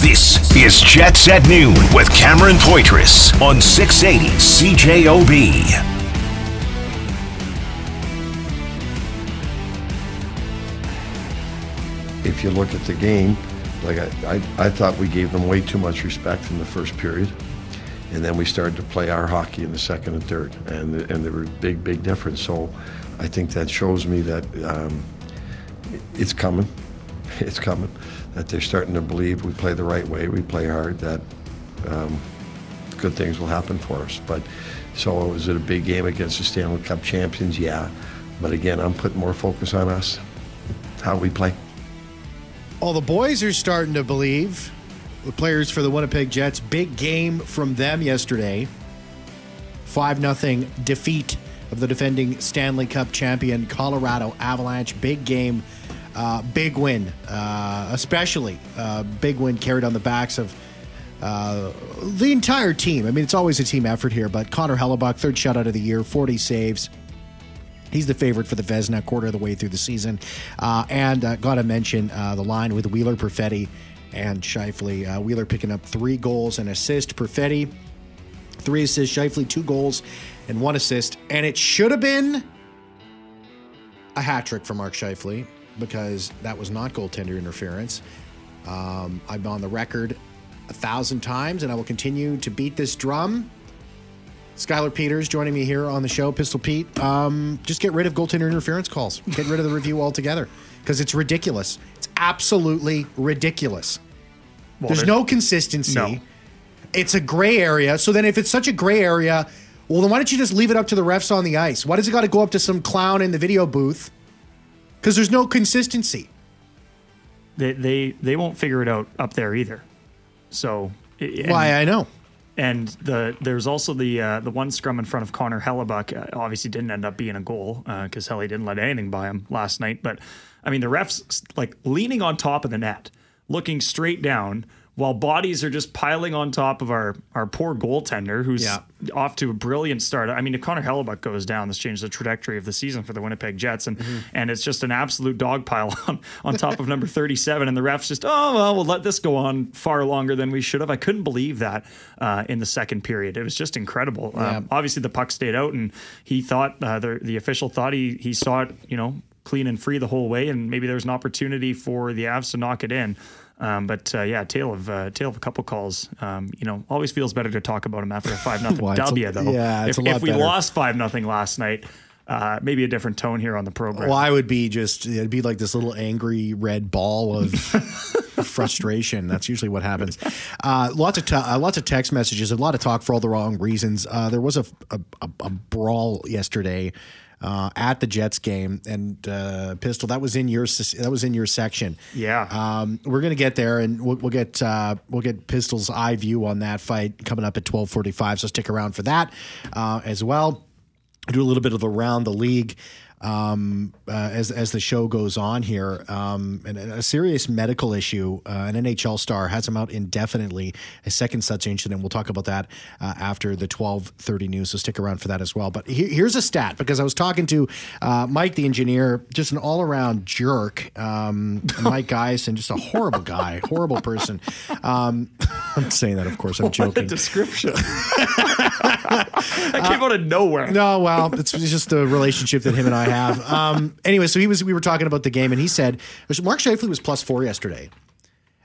This is Jets at Noon with Cameron Poitras on 680 CJOB. if you look at the game, like I, I, I thought we gave them way too much respect in the first period. And then we started to play our hockey in the second and third. And, and there were big, big difference. So I think that shows me that um, it's coming. It's coming. That they're starting to believe we play the right way, we play hard, that um, good things will happen for us. But so was it a big game against the Stanley Cup champions? Yeah. But again, I'm putting more focus on us, how we play. All the boys are starting to believe. The players for the Winnipeg Jets, big game from them yesterday. 5 0 defeat of the defending Stanley Cup champion Colorado Avalanche. Big game, uh, big win, uh, especially uh, big win carried on the backs of uh, the entire team. I mean, it's always a team effort here, but Connor Hellebuyck, third shutout of the year, 40 saves. He's the favorite for the Vezina quarter of the way through the season. Uh, and uh, got to mention the line with Wheeler, Perfetti, and Scheifele. Wheeler picking up three goals and assist. Perfetti, three assists. Scheifele, two goals and one assist. And it should have been a hat trick for Mark Scheifele because that was not goaltender interference. Um, I'm on the record a thousand times, and I will continue to beat this drum. Skylar Peters joining me here on the show, Pistol Pete. Um, just get rid of goaltender interference calls. Get rid of the review altogether because it's ridiculous. It's absolutely ridiculous. There's there- no consistency. No. It's a gray area. So then, if it's such a gray area, well, then why don't you just leave it up to the refs on the ice? Why does it got to go up to some clown in the video booth? Because there's no consistency. They they they won't figure it out up there either. So and, Why I know. and the there's also the uh, the one scrum in front of Connor Hellebuyck uh, obviously didn't end up being a goal because Helly didn't let anything by him last night. But I mean the refs like leaning on top of the net, looking straight down. While bodies are just piling on top of our, our poor goaltender, who's Yeah. off to a brilliant start. I mean, if Connor Hellebuyck goes down, this changes the trajectory of the season for the Winnipeg Jets, and Mm-hmm. and it's just an absolute dog pile on, on top of number thirty seven, and the refs just oh well, we'll let this go on far longer than we should have. I couldn't believe that uh, in the second period. It was just incredible. Yeah. Um, obviously, the puck stayed out, and he thought uh, the the official thought he he saw it, you know, clean and free the whole way, and maybe there was an opportunity for the Avs to knock it in. Um, but uh, yeah, tale of uh, tale of a couple calls. Um, you know, always feels better to talk about him after a five nothing Well, though. yeah, it's if, a lot if we better. lost five nothing last night, uh, maybe a different tone here on the program. Well, I would be just it'd be like this little angry red ball of frustration. That's usually what happens. Uh, lots of uh, lots of text messages, a lot of talk for all the wrong reasons. Uh, there was a, a, a brawl yesterday. Uh, at the Jets game and uh, pistol that was in your that was in your section. Yeah. um, we're gonna get there and we'll, we'll get uh, we'll get Pistol's eye view on that fight coming up at twelve forty five. So stick around for that uh, as well do a little bit of around the league um, uh, as as the show goes on here. Um, and a serious medical issue. Uh, an NHL star has him out indefinitely. A second such incident. And we'll talk about that uh, after the twelve thirty news. So stick around for that as well. But here, here's a stat because I was talking to uh, Mike, the engineer, just an all around jerk. Um, Mike Geisen, just a horrible guy, horrible person. Um, I'm saying that, of course. I'm what a joking. description. that came out of nowhere. No, well, it's it's just the relationship that him and I have. Um, anyway, so he was we were talking about the game, and he said Mark Scheifele was plus four yesterday,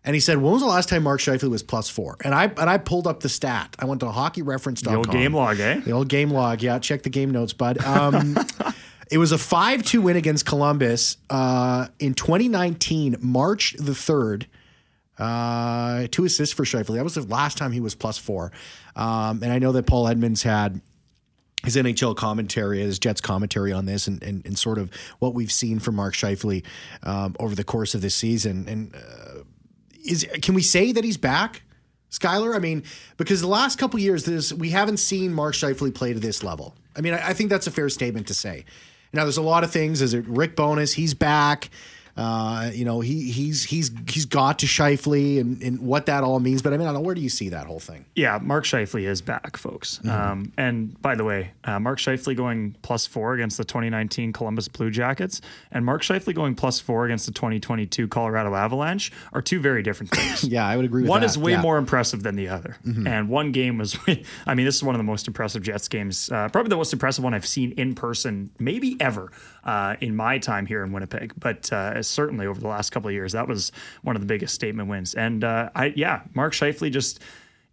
and he said when was the last time Mark Scheifele was plus four? And I and I pulled up the stat. I went to hockeyreference.com. The old game log, eh? The old game log, yeah. Check the game notes, bud. Um, it was a five-two win against Columbus uh, in 2019, March the third. Uh, two assists for Scheifele. That was the last time he was plus four. Um, and I know that Paul Edmonds had his NHL commentary, his Jets commentary on this, and, and, and sort of what we've seen from Mark Scheifele um, over the course of this season. And uh, is can we say that he's back, Skyler? I mean, because the last couple years, there's we haven't seen Mark Scheifele play to this level. I mean, I, I think that's a fair statement to say. Now, there's a lot of things. Is it Rick Bowness? He's back. Uh, you know, he he's he's he's got to Scheifele and, and what that all means. But I mean, I don't know where do you see that whole thing? Yeah, Mark Scheifele is back, folks. Mm-hmm. Um, and by the way, uh, Mark Scheifele going plus four against the 2019 Columbus Blue Jackets and Mark Scheifele going plus four against the 2022 Colorado Avalanche are two very different things. Yeah, I would agree with one that. is way Yeah. Mm-hmm. more impressive than the other. And one game was, I mean, this is one of the most impressive Jets games, uh, probably the most impressive one I've seen in person, maybe ever uh, in my time here in Winnipeg. But uh, certainly over the last couple of years, that was one of the biggest statement wins. And uh, I, yeah, Mark Scheifele just.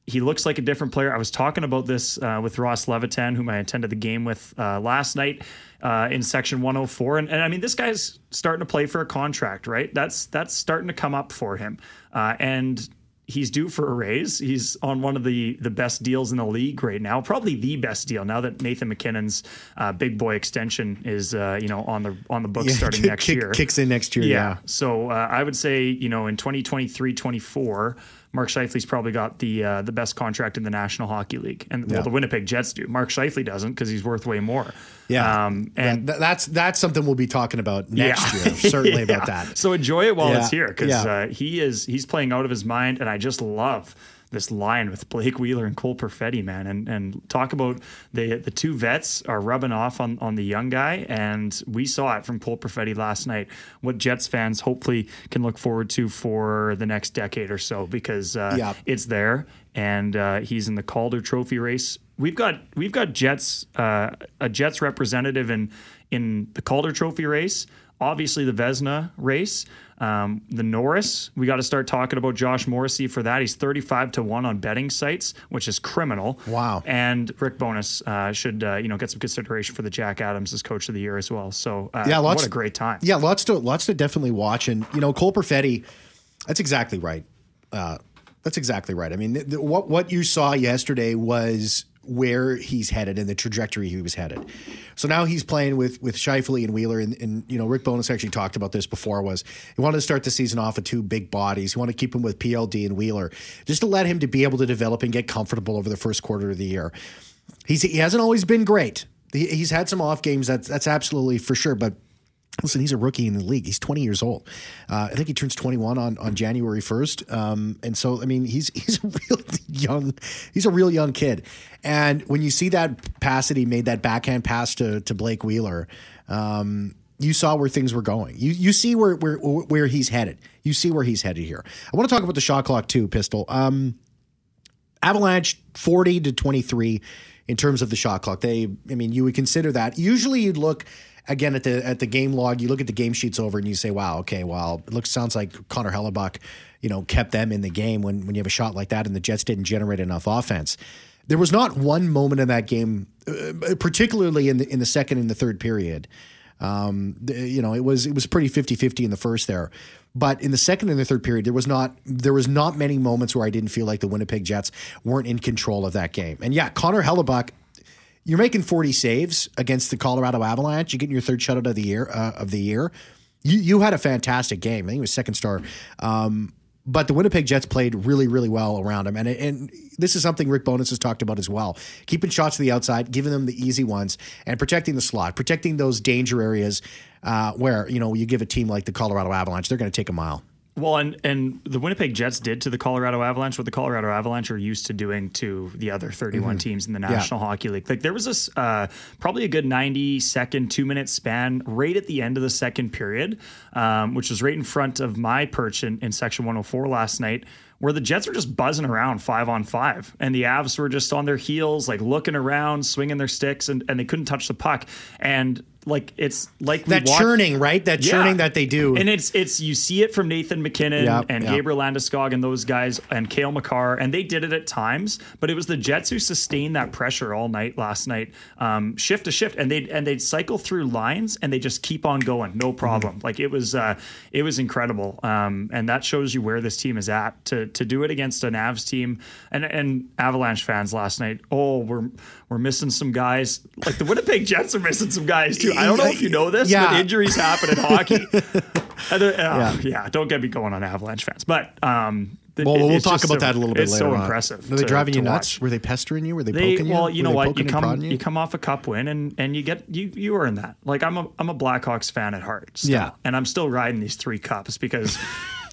He looks like a different player. I was talking about this uh, with Ross Levitan, whom I attended the game with uh, last night uh, in Section 104, and, and I mean this guy's starting to play for a contract, right? That's that's starting to come up for him, uh, and he's due for a raise. He's on one of the the best deals in the league right now, probably the best deal now that Nathan MacKinnon's uh, big boy extension is uh, you know on the on the books Yeah, starting kick- next year. kicks in next year. Yeah. So uh, I would say, you know, in 2023 24, Mark Scheifele's probably got the uh, the best contract in the National Hockey League. And Yeah. well, the Winnipeg Jets do. Mark Scheifele doesn't because he's worth way more. Yeah, Um, and That- that's that's something we'll be talking about next Yeah. year. Certainly about that. So enjoy it while Yeah. it's here because Yeah. uh, he is he's playing out of his mind, and I just love this line with Blake Wheeler and Cole Perfetti, man, and and talk about the the two vets are rubbing off on on the young guy, and we saw it from Cole Perfetti last night. What Jets fans hopefully can look forward to for the next decade or so because uh, Yeah. it's there, and uh, he's in the Calder Trophy race. We've got we've got Jets uh, a Jets representative in in the Calder Trophy race. Obviously, the Vezina race, um, the Norris. We got to start talking about Josh Morrissey for that. He's thirty-five to one on betting sites, which is criminal. Wow. And Rick Bowness uh, should uh, you know get some consideration for the Jack Adams as coach of the year as well. So uh, Yeah, lots- what a great time. Yeah, lots to lots to definitely watch, and you know, Cole Perfetti. That's exactly right. Uh, that's exactly right. I mean, th- th- what what you saw yesterday was where he's headed and the trajectory he was headed. So now he's playing with with Scheifele and Wheeler, and, and you know, Rick Bowness actually talked about this before. Was he wanted to start the season off with two big bodies? He wanted to keep him with PLD and Wheeler, just to let him to be able to develop and get comfortable over the first quarter of the year. He's he hasn't always been great. He, he's had some off games. That's that's absolutely for sure, but. Listen, he's a rookie in the league. He's 20 years old. Uh, I think he turns 21 on, on January 1st. Um, and so, I mean, he's he's a real young he's a real young kid. And when you see that pass that he made, that backhand pass to to Blake Wheeler, um, you saw where things were going. You you see where where where he's headed. You see where he's headed here. I want to talk about the shot clock too, Pistol. Um, Avalanche 40 to 23 in terms of the shot clock. They, I mean, you would consider that. Usually you'd look again at the at the game log, you look at the game sheets over and you say, wow, okay, well, it looks sounds like Connor Hellebuyck, you know, kept them in the game when when you have a shot like that and the Jets didn't generate enough offense. There was not one moment in that game, uh, particularly in the in the second and the third period. Um, you know, it was it was pretty 50-50 in the first there. But in the second and the third period, there was not there was not many moments where I didn't feel like the Winnipeg Jets weren't in control of that game. And yeah, Connor Hellebuyck, you're making 40 saves against the Colorado Avalanche. You're getting your third shutout of the year uh, of the year. You you had a fantastic game. I think it was second star. Um, but the Winnipeg Jets played really, really well around him, and and this is something Rick Bowness has talked about as well. Keeping shots to the outside, giving them the easy ones, and protecting the slot, protecting those danger areas uh, where you know you give a team like the Colorado Avalanche, they're going to take a mile. Well, and and the Winnipeg Jets did to the Colorado Avalanche what the Colorado Avalanche are used to doing to the other 31 teams in the National Hockey League. Like there was this uh, probably a good 90 second, two minute span right at the end of the second period, um, which was right in front of my perch in, in section 104 last night. Where the Jets were just buzzing around five on five, and the Avs were just on their heels, like looking around, swinging their sticks, and, and they couldn't touch the puck. And like it's like That watched- churning, right? That yeah. churning that they do. And it's it's you see it from Nathan MacKinnon Yeah, and yeah. Gabriel Landeskog and those guys and Cale Makar, and they did it at times, but it was the Jets who sustained that pressure all night last night, um, shift to shift, and they and they'd cycle through lines and they just keep on going, no problem. Mm-hmm. Like it was uh, it was incredible, um, and that shows you where this team is at to to do it against an Avs team and and Avalanche fans last night. Oh, we're we're missing some guys. Like the Winnipeg Jets are missing some guys too. I don't know if you know this, Yeah. but injuries happen in hockey. Uh, yeah. yeah, don't get me going on Avalanche fans, but um, th- Well, it- we'll talk about so- that a little bit it's later. so on. impressive. Were they to- driving to you nuts? watch. Were they pestering you? Were they, They, poking you? well, you know what? You come prodding you come off a cup win and and you get you you earn that. Like I'm a I'm a Blackhawks fan at heart. still. Yeah. and I'm still riding these three cups because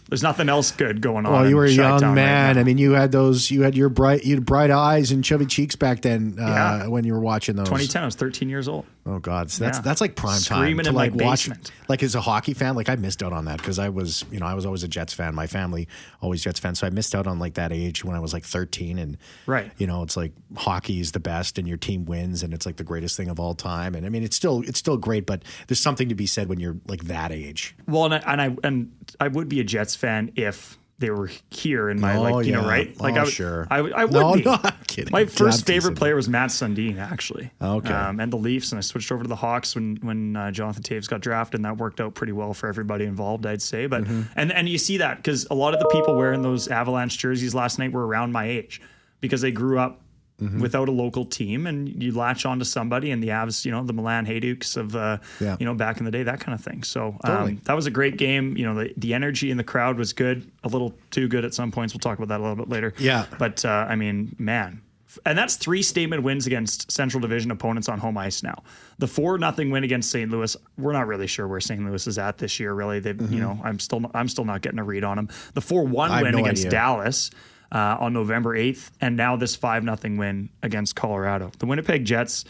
there's nothing else good going on. Well, you were a young right man. now. I mean, you had those. You had your bright, you had bright eyes and chubby cheeks back then uh, Yeah. when you were watching those. 2010, I was 13 years old. Oh God, so that's Yeah. that's like prime time Screaming to in my like watch. basement. Like as a hockey fan, like I missed out on that because I was, you know, I was always a Jets fan. My family always Jets fans, so I missed out on like that age when I was like 13, and Right. you know, it's like hockey is the best, and your team wins, and it's like the greatest thing of all time. And I mean, it's still it's still great, but there's something to be said when you're like that age. Well, and I, and I and I would be a Jets fan if they were here in my Oh, like you know right like Oh, I would- sure. I, would- I would No, be. no, I'm kidding. My first favorite player was Mats Sundin actually. Okay. um, and the Leafs, and I switched over to the Hawks when when uh, Jonathan Toews got drafted, and that worked out pretty well for everybody involved, I'd say. But Mm-hmm. and and you see that because a lot of the people wearing those Avalanche jerseys last night were around my age because they grew up. Mm-hmm. Without a local team, and you latch on to somebody, and the Avs, you know, the Milan Hejduks of, uh, Yeah. you know, back in the day, that kind of thing. So um, Totally. that was a great game. You know, the, the energy in the crowd was good, a little too good at some points. We'll talk about that a little bit later. Yeah. But uh, I mean, man. And that's three statement wins against Central Division opponents on home ice now. The four nothing win against St. Louis. We're not really sure where St. Louis is at this year. Really, they you know I'm still I'm still not getting a read on them. The four one Mm-hmm. Win no against idea. Dallas uh, on November eighth, and now this five nothing win against Colorado. The Winnipeg Jets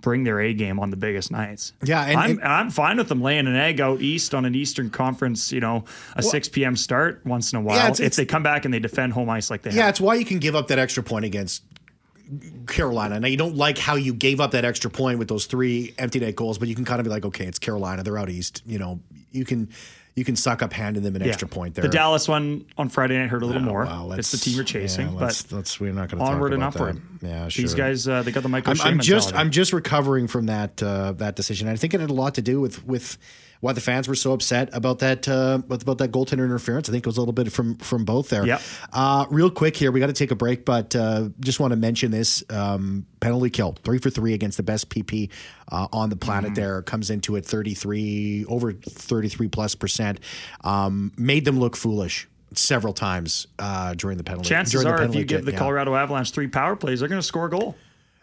bring their A game on the biggest nights. Yeah, and- I'm and- I'm fine with them laying an egg out east on an Eastern Conference. You know, a six p.m. start once in a while. it's- if it's- they come back and they defend home ice like they Yeah, have. it's why you can give up that extra point against Carolina. Now you don't like how you gave up that extra point with those three empty net goals, but you can kind of be like, okay, it's Carolina, they're out east. You know, you can you can suck up handing them an extra point there. The Dallas one on Friday night hurt a little more. Well, it's the team you're chasing, yeah, but let's, let's we're not going to onward talk and upward. That. Yeah, sure. These guys, uh, they got the Michael I'm, I'm just mentality. I'm just recovering from that uh, that decision. I think it had a lot to do with with why the fans were so upset about that uh, about that goaltender interference. I think it was a little bit from from both there. Yep. Uh, real quick here, we got to take a break, but uh, just want to mention this um, penalty kill, three for three against the best PP uh, on the planet. Mm-hmm. There comes into it 33 over 33 plus percent. Um, made them look foolish. Several times uh, during the penalty. Chances during the are, if you give kick, the yeah. Colorado Avalanche three power plays, they're going to score a goal.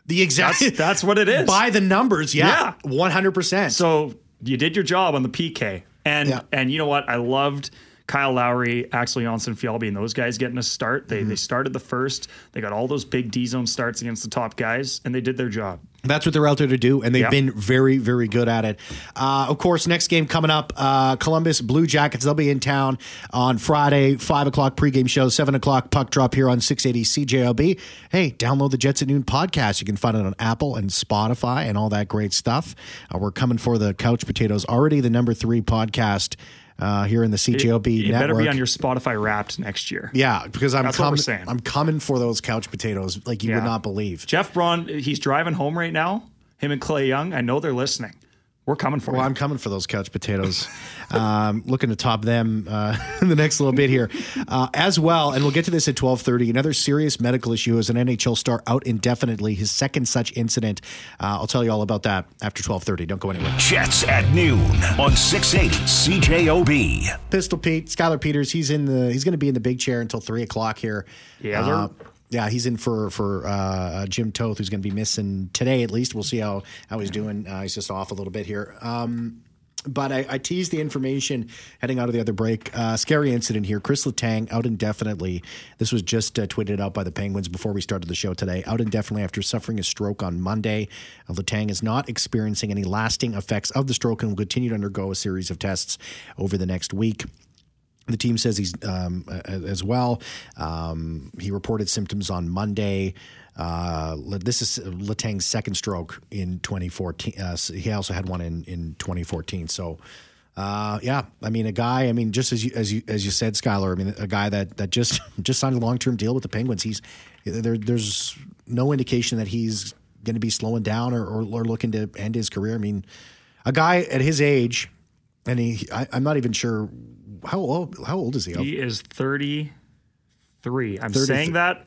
the exact That's that's what it is. by the numbers, yeah, Yeah. one hundred percent. So you did your job on the PK, and Yeah. and you know what? I loved Kyle Lowry, Axel Jonsson, Fjallby, and those guys getting a start. They Mm-hmm. they started the first. They got all those big D zone starts against the top guys, and they did their job. That's what they're out there to do, and they've Yeah. been very, very good at it. Uh, of course, next game coming up, uh, Columbus Blue Jackets. They'll be in town on Friday, five o'clock pregame show, seven o'clock puck drop here on six eighty CJOB. Hey, download the Jets at Noon podcast. You can find it on Apple and Spotify and all that great stuff. Uh, we're coming for the Couch Potatoes, already the number three podcast uh, here in the CJOB You network. better be on your Spotify Wrapped next year. yeah, because I'm That's coming. I'm coming for those couch potatoes like you would not believe. Jeff Braun, he's driving home right now. Him and Clay Young. I know they're listening. We're coming for Well, you. I'm coming for those couch potatoes. um, looking to top them uh, in the next little bit here, uh, as well. And we'll get to this at 12:30. Another serious medical issue as an NHL star out indefinitely. His second such incident. Uh, I'll tell you all about that after 12:30. Don't go anywhere. Jets at noon on 680 CJOB. Pistol Pete, Skylar Peters. He's in the. He's going to be in the big chair until three o'clock here. Yeah, Uh, sir. Yeah, he's in for for uh, Jim Toth, who's going to be missing today at least. We'll see how how he's doing. Uh, he's just off a little bit here. Um, but I, I teased the information heading out of the other break. Uh, scary incident here. Chris Letang out indefinitely. This was just uh, tweeted out by the Penguins before we started the show today. Out indefinitely after suffering a stroke on Monday. Uh, Letang is not experiencing any lasting effects of the stroke and will continue to undergo a series of tests over the next week. The team says he's um, as well. Um, he reported symptoms on Monday. Uh, this is Letang's second stroke in 2014. Uh, he also had one in, in 2014. So, uh, yeah, I mean, a guy. I mean, just as you as you as you said, Skylar. I mean, a guy that that just just signed a long term deal with the Penguins. He's there. There's no indication that he's going to be slowing down or, or, or looking to end his career. I mean, a guy at his age, and he. I, I'm not even sure how old. How old is he? he is 33. I'm 33. saying that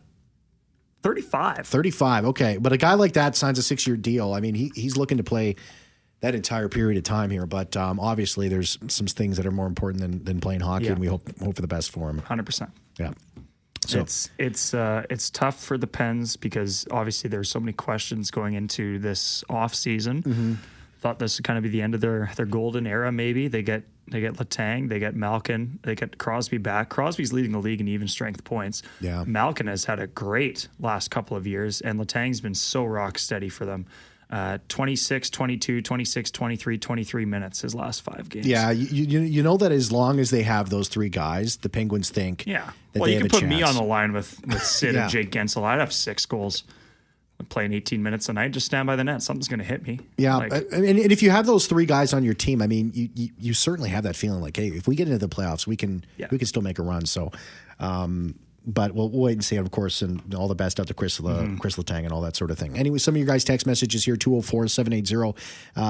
35. 35. Okay. But a guy like that signs a six year deal. I mean, he, he's looking to play that entire period of time here. But um, obviously, there's some things that are more important than, than playing hockey, Yeah. and we hope hope for the best for him. 100%. Yeah. So it's it's uh, it's tough for the Pens because obviously there's so many questions going into this off season. Mm-hmm. Thought this would kind of be the end of their their golden era. Maybe they get they get Letang, they get Malkin, they get Crosby back. Crosby's leading the league in even strength points. Yeah. Malkin has had a great last couple of years, and Letang's been so rock steady for them. Uh, 26, 22, 26, 23, 23 minutes his last five games. yeah, you, you you know that as long as they have those three guys, the Penguins think Yeah. that Well, they you can put me on the line with, with Sid Yeah. and Jake Guentzel. I'd have six goals. I'm playing 18 minutes a night. Just stand by the net. Something's going to hit me. Yeah, Like, and, and if you have those three guys on your team, I mean, you, you you certainly have that feeling like, hey, if we get into the playoffs, we can Yeah. we can still make a run. So, um, but we'll, we'll wait and see, of course, and all the best out to Chris, Mm-hmm. uh, Chris Letang and all that sort of thing. Anyway, some of your guys' text messages here 204 780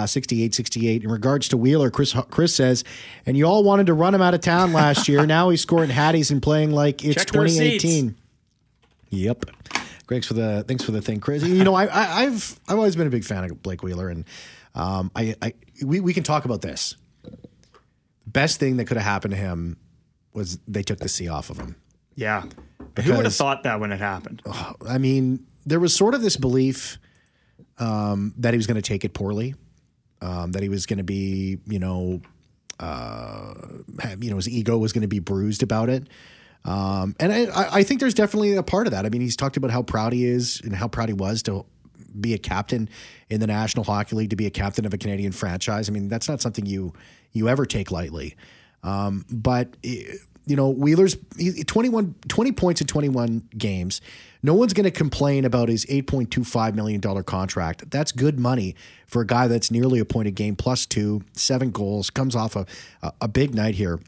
6868. In regards to Wheeler, Chris Chris says, and you all wanted to run him out of town last year. now he's scoring hatties and playing like it's Check 2018. Yep. Thanks for the thanks for the thing, Chris. You know, I, I, I've I've always been a big fan of Blake Wheeler, and um, I, I we, we can talk about this. Best thing that could have happened to him was they took the C off of him. yeah. Who would have thought that when it happened? I mean, there was sort of this belief um, that he was going to take it poorly, um, that he was going to be, you know, uh, have, you know, his ego was going to be bruised about it. Um, and I- I, think there's definitely a part of that. I mean, he's talked about how proud he is and how proud he was to be a captain in the National Hockey League, to be a captain of a Canadian franchise. I mean, that's not something you you ever take lightly. Um, but eh, you know, Wheeler's 21, 20 points in 21 games. No one's going to complain about his $8.25 million contract. That's good money for a guy that's nearly a point a game, plus two, seven goals, comes off a, a big night here.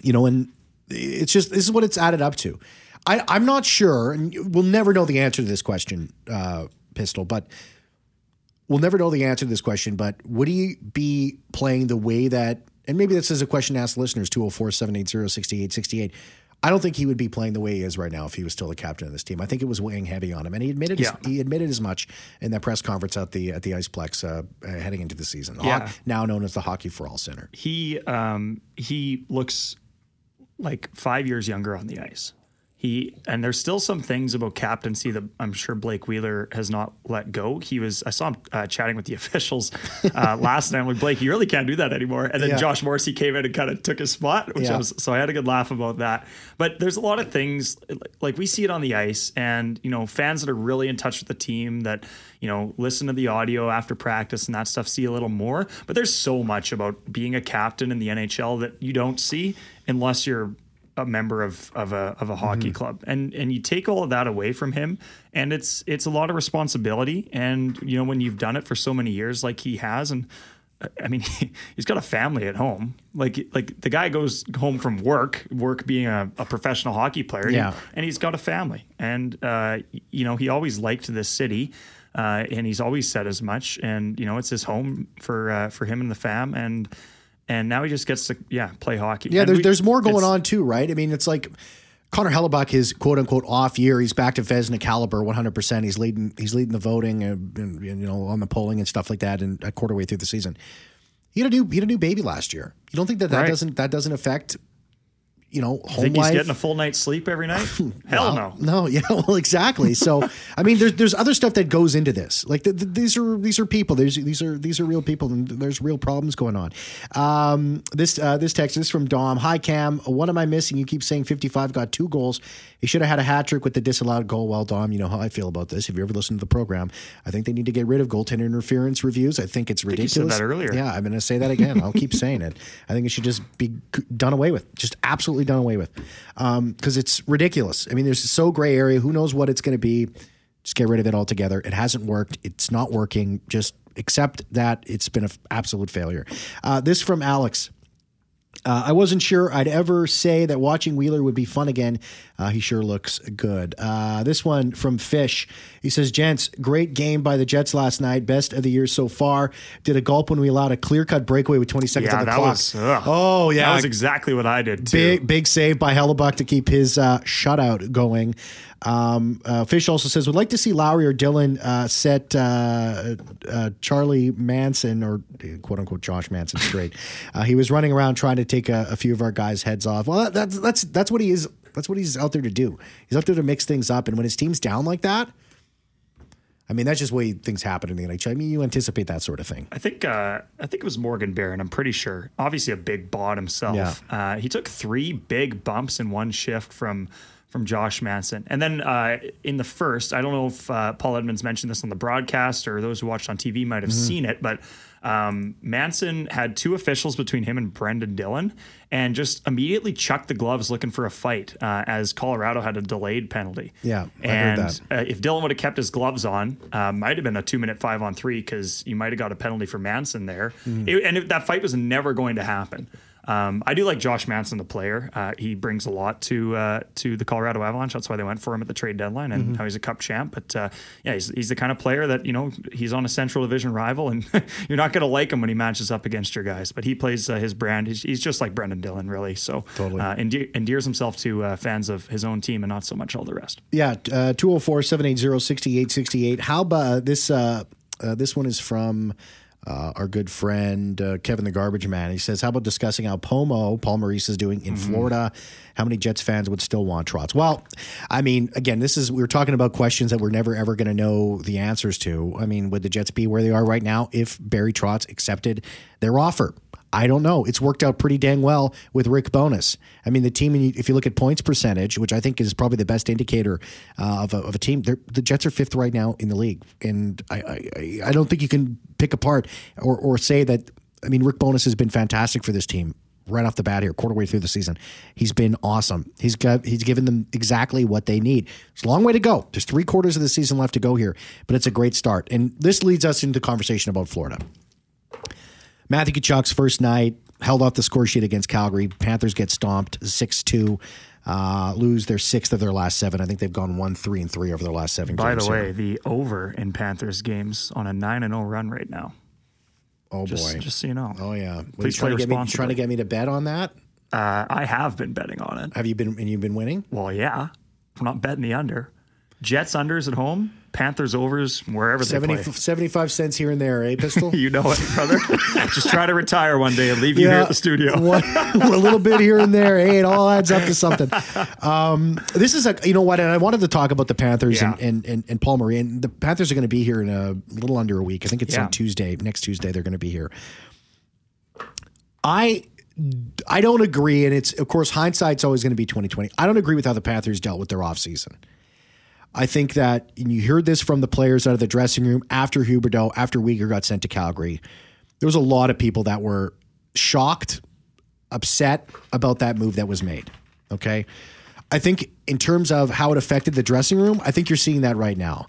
You know, and it's just, this is what it's added up to. I, I'm not sure, and we'll never know the answer to this question, uh, Pistol, but we'll never know the answer to this question, but would he be playing the way that, and maybe this is a question to ask listeners, 204 780 6868. I don't think he would be playing the way he is right now if he was still the captain of this team. I think it was weighing heavy on him, and he admitted Yeah. he admitted as much in that press conference at the at the Iceplex uh, heading into the season. Yeah. Hoc- now known as the Hockey for All Center. He um, he looks like five years younger on the ice. He and there's still some things about captaincy that I'm sure Blake Wheeler has not let go. He was I saw him uh, chatting with the officials uh, last night. I'm like Blake, you really can't do that anymore. And then Yeah. Josh Morrissey came in and kind of took his spot, which Yeah. I was so I had a good laugh about that. But there's a lot of things like we see it on the ice, and you know fans that are really in touch with the team that you know listen to the audio after practice and that stuff see a little more. But there's so much about being a captain in the NHL that you don't see unless you're a member of of a of a hockey club and and you take all of that away from him and it's it's a lot of responsibility and you know when you've done it for so many years like he has and I mean, he's got a family at home. Like, like the guy goes home from work, work being a, a professional hockey player, and, he- Yeah. and he's got a family. And uh, you know, he always liked this city, uh, and he's always said as much. And you know, it's his home for uh, for him and the fam. And and now he just gets to yeah play hockey. Yeah, And there's, we- there's more going on too, right? I mean, it's like Connor Hellebuyck, his quote unquote off year, he's back to Vezina caliber 100%. He's leading he's leading the voting, uh, and, and, you know, on the polling and stuff like that, and a quarter way through the season. He had a new he had a new baby last year. You don't think that that Right. doesn't that doesn't affect, you know, home Think he's life? getting a full night's sleep every night? Hell no. No, yeah, well, exactly. So, I mean, there's there's other stuff that goes into this. Like th th these are these are people. There's these are these are real people, and there's real problems going on. Um, this uh, this text is from Dom. Hi Cam, what am I missing? You keep saying 55 got two goals. He should have had a hat trick with the disallowed goal. Well, Dom, you know how I feel about this. If you ever listened to the program, I think they need to get rid of goaltender interference reviews. I think it's you said ridiculous. that earlier. Yeah, I'm going to say that again. I'll keep saying it. I think it should just be done away with, just absolutely done away with, because it's ridiculous. I mean, there's so gray area. Who knows what it's going to be? Just get rid of it altogether. It hasn't worked. It's not working. Just accept that it's been an absolute failure. Uh, this from Alex. Uh, I wasn't sure I'd ever say that watching Wheeler would be fun again. Uh, he sure looks good. Uh, this one from Fish. He says, Gents, great game by the Jets last night. Best of the year so far. Did a gulp when we allowed a clear cut breakaway with 20 seconds Yeah, on the that clock. was. oh, yeah. that was exactly what I did too. Big big save by Hellebuyck to keep his uh, shutout going. Um, uh, Fish also says would like to see Lowry or Dillon uh, set uh, uh, Charlie Manson or quote unquote Josh Manson straight. uh, he was running around trying to take a, a few of our guys' heads off. Well, that, that's that's that's what he is That's what he's out there to do. He's out there to mix things up. And when his team's down like that, I mean, that's just the way things happen in the NHL. I mean, you anticipate that sort of thing. I think uh, I think it was Morgan Barron. I'm pretty sure. Obviously, a big bot himself. Yeah. Uh, he took three big bumps in one shift from from Josh Manson, and then uh, in the first, I don't know if uh, Paul Edmonds mentioned this on the broadcast or those who watched on TV might have seen it, but um, Manson had two officials between him and Brendan Dillon, and just immediately chucked the gloves looking for a fight uh, as Colorado had a delayed penalty. Yeah, I and uh, if Dillon would have kept his gloves on, uh, might have been a two minute five on three because you might have got a penalty for Manson there. Mm-hmm. It- and it, that fight was never going to happen. Um, I do like Josh Manson, the player. Uh, he brings a lot to uh, to the Colorado Avalanche. That's why they went for him at the trade deadline, and Mm-hmm. now he's a Cup champ. But uh, yeah, he's, he's the kind of player that you know he's on a Central Division rival, and you're not going to like him when he matches up against your guys. But he plays uh, his brand. He's, he's just like Brendan Dillon, really. So Totally. uh, endear, endears himself to uh, fans of his own team and not so much all the rest. Yeah, uh, 204 780 6868. How about this? Uh, uh, this one is from uh, our good friend uh, Kevin the Garbage Man. He says, How about discussing how Pomo, Paul Maurice, is doing in Florida? How many Jets fans would still want Trotz? Well, I mean, again, this is, we are talking about questions that we're never ever going to know the answers to. I mean, would the Jets be where they are right now if Barry Trotz accepted their offer? I don't know. It's worked out pretty dang well with Rick Bowness. I mean, the team, if you look at points percentage, which I think is probably the best indicator uh, of, a, of a team, the Jets are fifth right now in the league. And I, I, I- don't think you can pick apart or, or say that. I mean, Rick Bowness has been fantastic for this team right off the bat here, quarter way through the season. He's been awesome. He's got he's given them exactly what they need. It's a long way to go. There's three quarters of the season left to go here, but it's a great start. And this leads us into the conversation about Florida. Matthew Tkachuk's first night held off the score sheet against Calgary. Panthers get stomped 6 2, uh, lose their sixth of their last seven. I think they've gone 1 3 and 3 over their last seven By games. the way, the over in Panthers games on a nine and zero run right now. oh Just, boy. just so you know. oh, yeah. You Please trying, to get me, trying to get me to bet on that? Uh, I have been betting on it. Have you been, and you've been winning? Well, yeah, I'm not betting the under. Jets unders at home, Panthers overs wherever they 70, play. 75 cents here and there, eh, Pistol? You know it, brother. just try to retire one day and leave you here at the studio. One- a little bit here and there. Hey, it all adds up to something. Um, this is a, you know what? And I wanted to talk about the Panthers and, Yeah. and, and, and Paul Maurice. And the Panthers are going to be here in a little under a week. I think it's Yeah. on Tuesday. Next Tuesday, they're going to be here. I I don't agree, and it's of course hindsight's always going to be twenty twenty. I don't agree with how the Panthers dealt with their offseason. I think that and you heard this from the players out of the dressing room after Huberdeau, after Weegar got sent to Calgary. There was a lot of people that were shocked, upset about that move that was made. Okay. I think in terms of how it affected the dressing room, I think you're seeing that right now.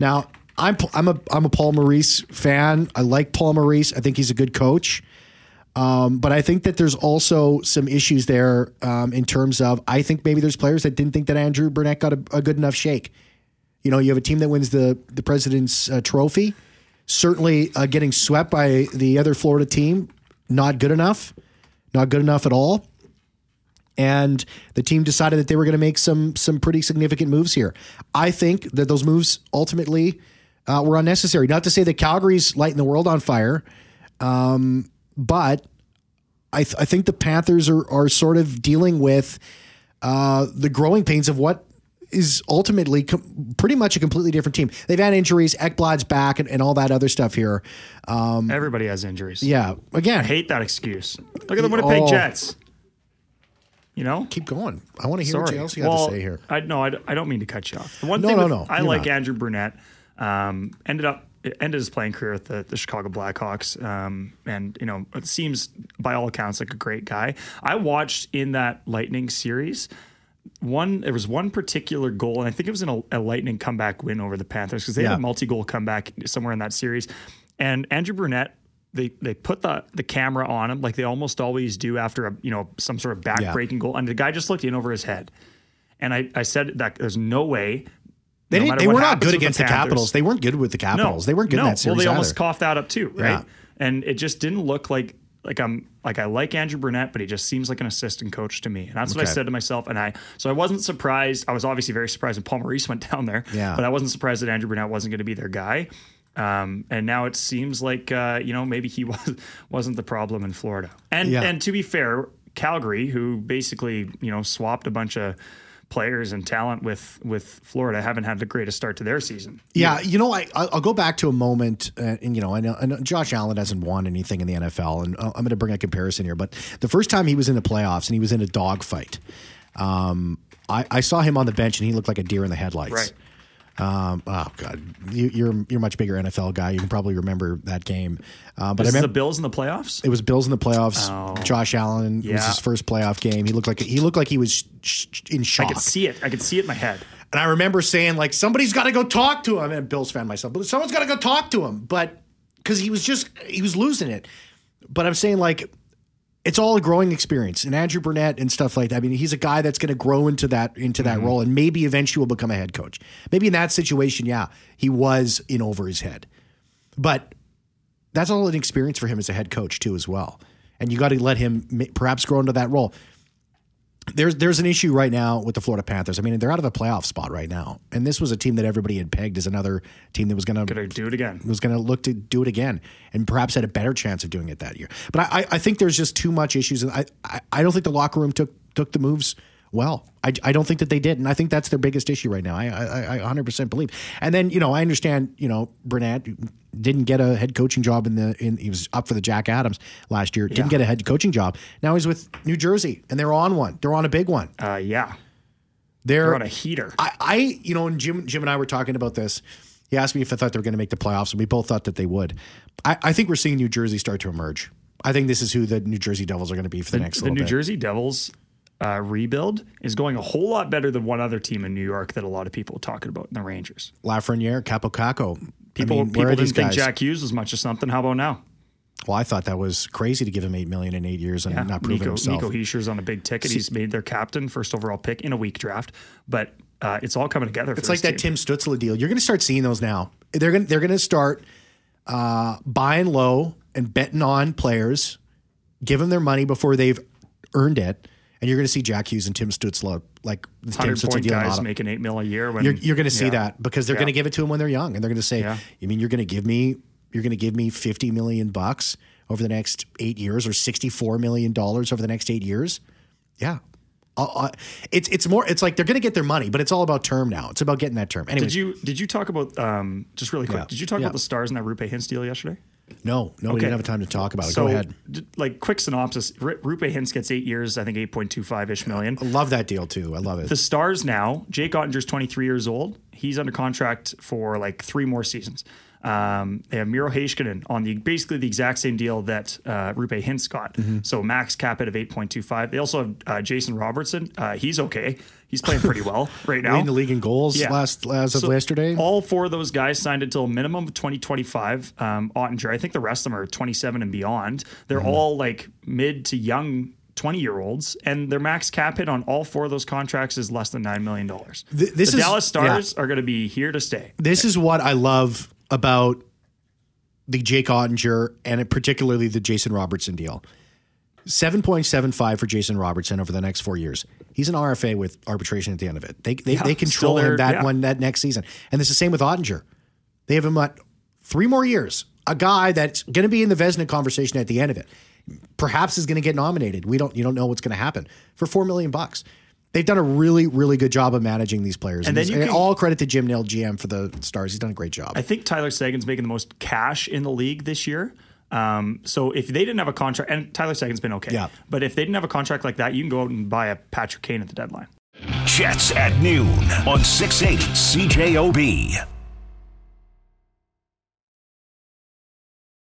Now, I'm I'm a I'm a Paul Maurice fan. I like Paul Maurice. I think he's a good coach. Um, but I think that there's also some issues there um, in terms of I think maybe there's players that didn't think that Andrew Brunette got a, a good enough shake. You know, you have a team that wins the the President's uh, Trophy. Certainly, uh, getting swept by the other Florida team, not good enough, not good enough at all. And the team decided that they were going to make some some pretty significant moves here. I think that those moves ultimately uh, were unnecessary. Not to say that Calgary's lighting the world on fire, um, but I, th- I think the Panthers are are sort of dealing with uh, the growing pains of what is ultimately com- pretty much a completely different team. They've had injuries, Ekblad's back, and, and all that other stuff here. Everybody has injuries. Yeah, again, I hate that excuse. Look at the Winnipeg Oh. Jets. You know? keep going. I want to hear Sorry. what else you well, to say here. I no, I, I don't mean to cut you off. The one No, thing no, with- no, I like not. Andrew Brunette. Um, ended up ended his playing career with the, the Chicago Blackhawks, um, and you know it seems by all accounts like a great guy. I watched in that Lightning series. One there was one particular goal, and I think it was in a, a Lightning comeback win over the Panthers because they Yeah. had a multi-goal comeback somewhere in that series. And Andrew Brunette, they they put the the camera on him like they almost always do after a you know some sort of back-breaking goal, and the guy just looked in over his head. And I, I said that there's no way. They, no they were not good against the, Panthers- Capitals. They weren't good with the Capitals. they weren't good no. in that series Well, they either. almost coughed that up too, right? Yeah. And it just didn't look like like I'm like I like Andrew Brunette, but he just seems like an assistant coach to me, and that's what I said to myself. And I so I wasn't surprised. I was obviously very surprised when Paul Maurice went down there, Yeah. But I wasn't surprised that Andrew Brunette wasn't going to be their guy. Um, and now it seems like uh, you know maybe he was wasn't the problem in Florida. And Yeah. and to be fair, Calgary, who basically you know swapped a bunch of players and talent with with Florida, haven't had the greatest start to their season. Yeah, you know, I I'll go back to a moment, uh, and you know, I know, I know Josh Allen hasn't won anything in the NFL, and I'm going to bring a comparison here. But the first time he was in the playoffs and he was in a dogfight, um, I, I saw him on the bench and he looked like a deer in the headlights. Right. Um, oh God, you, you're you're a much bigger NFL guy. You can probably remember that game. Uh, but This I is the Bills in the playoffs. it was Bills in the playoffs. Oh. Josh Allen it was his first playoff game. He looked like he looked like he was sh- sh- in shock. I could see it. I could see it in my head. And I remember saying, like, somebody's got to go talk to him. And Bills fan myself, but someone's got to go talk to him. But because he was just, he was losing it. But I'm saying, like, it's all a growing experience. And Andrew Brunette and stuff like that. I mean, he's a guy that's going to grow into that into that mm-hmm. role, and maybe eventually will become a head coach. Maybe in that situation, yeah, he was in over his head. But that's all an experience for him as a head coach too, as well. And you got to let him perhaps grow into that role there's there's an issue right now with the Florida Panthers. I mean, they're out of a playoff spot right now, and this was a team that everybody had pegged as another team that was going to do it again. was going to look to do it again, and perhaps had a better chance of doing it that year. But I, I think there's just too much issues, and I, I I don't think the locker room took took the moves well. I, I don't think that they did, and I think that's their biggest issue right now. I I, I 100% believe. And then you know I understand you know Brunette didn't get a head coaching job in the in he was up for the Jack Adams last year. Didn't Yeah. get a head coaching job. Now he's with New Jersey, and they're on one. They're on a big one. Uh, yeah, They're, they're on a heater. I, I, you know, and Jim, Jim and I were talking about this. He asked me if I thought they were going to make the playoffs, and we both thought that they would. I, I think we're seeing New Jersey start to emerge. I think this is who the New Jersey Devils are going to be for the, next the New bit. Jersey Devils uh, rebuild is going a whole lot better than one other team in New York that a lot of people are talking about, in the Rangers. Lafreniere, Kaapo Kakko. People, I mean, people didn't think? Jack Hughes was much of something. How about now? Well, I thought that was crazy to give him eight million in eight years and not proving Nico, himself. Nico Hischier's on a big ticket. He's made their captain, first overall pick in a weak draft. But uh, it's all coming together. For It's like that team. Tim Stützle deal. You're going to start seeing those now. They're going they're going to start uh, buying low and betting on players, give them their money before they've earned it, and you're going to see Jack Hughes and Tim Stützle like the Tim hundred Stützle guys making eight mil a year. When You're, you're going to see yeah. that because they're Yeah. going to give it to them when they're young, and they're going to say, Yeah. "You mean you're going to give me you're going to give me 50 million bucks over the next eight years, or 64 million dollars over the next eight years?" Yeah. Uh, uh, it's it's more it's like they're going to get their money, but it's all about term now. It's about getting that term. Anyways, Did you did you talk about um, just really quick? Yeah. Did you talk Yeah. about the stars in that Roope Hintz deal yesterday? No, no, we Okay. didn't have time to talk about it. So, Go ahead. d- like quick synopsis: R- Roope Hintz gets eight years, I think eight point two five ish million. I love that deal too. I love it. The Stars now, Jake Oettinger's 23 years old. He's under contract for like three more seasons. Um, they have Miro Heiskanen on the basically the exact same deal that uh, Roope Hintz got. Mm-hmm. So max cap it of 8.25. They also have uh, Jason Robertson. Uh, he's okay. He's playing pretty well right now. Leading the league in goals Yeah. last as of So yesterday. All four of those guys signed until a minimum of 2025. Um, Oettinger, I think the rest of them are 27 and beyond. They're Mm-hmm. all like mid to young 20 year olds, and their max cap hit on all four of those contracts is less than $9 million. Th- this the is- Dallas Stars are going to be here to stay. this is what I love about the Jake Oettinger and particularly the Jason Robertson deal. 7.75 for Jason Robertson over the next four years. He's an RFA with arbitration at the end of it. They they, they control him that yeah. one that next season. And it's the same with Oettinger. They have him at three more years. A guy that's going to be in the Vezina conversation at the end of it. Perhaps is going to get nominated. We don't you don't know what's going to happen for 4 million bucks. They've done a really, really good job of managing these players. And, then this- you and can- all credit to Jim Nill, GM for the Stars. He's done a great job. I think Tyler Seguin's making the most cash in the league this year. Um, so if they didn't have a contract, and Tyler Seguin's been okay, Yeah. but if they didn't have a contract like that, you can go out and buy a Patrick Kane at the deadline. Jets at noon on 680 CJOB.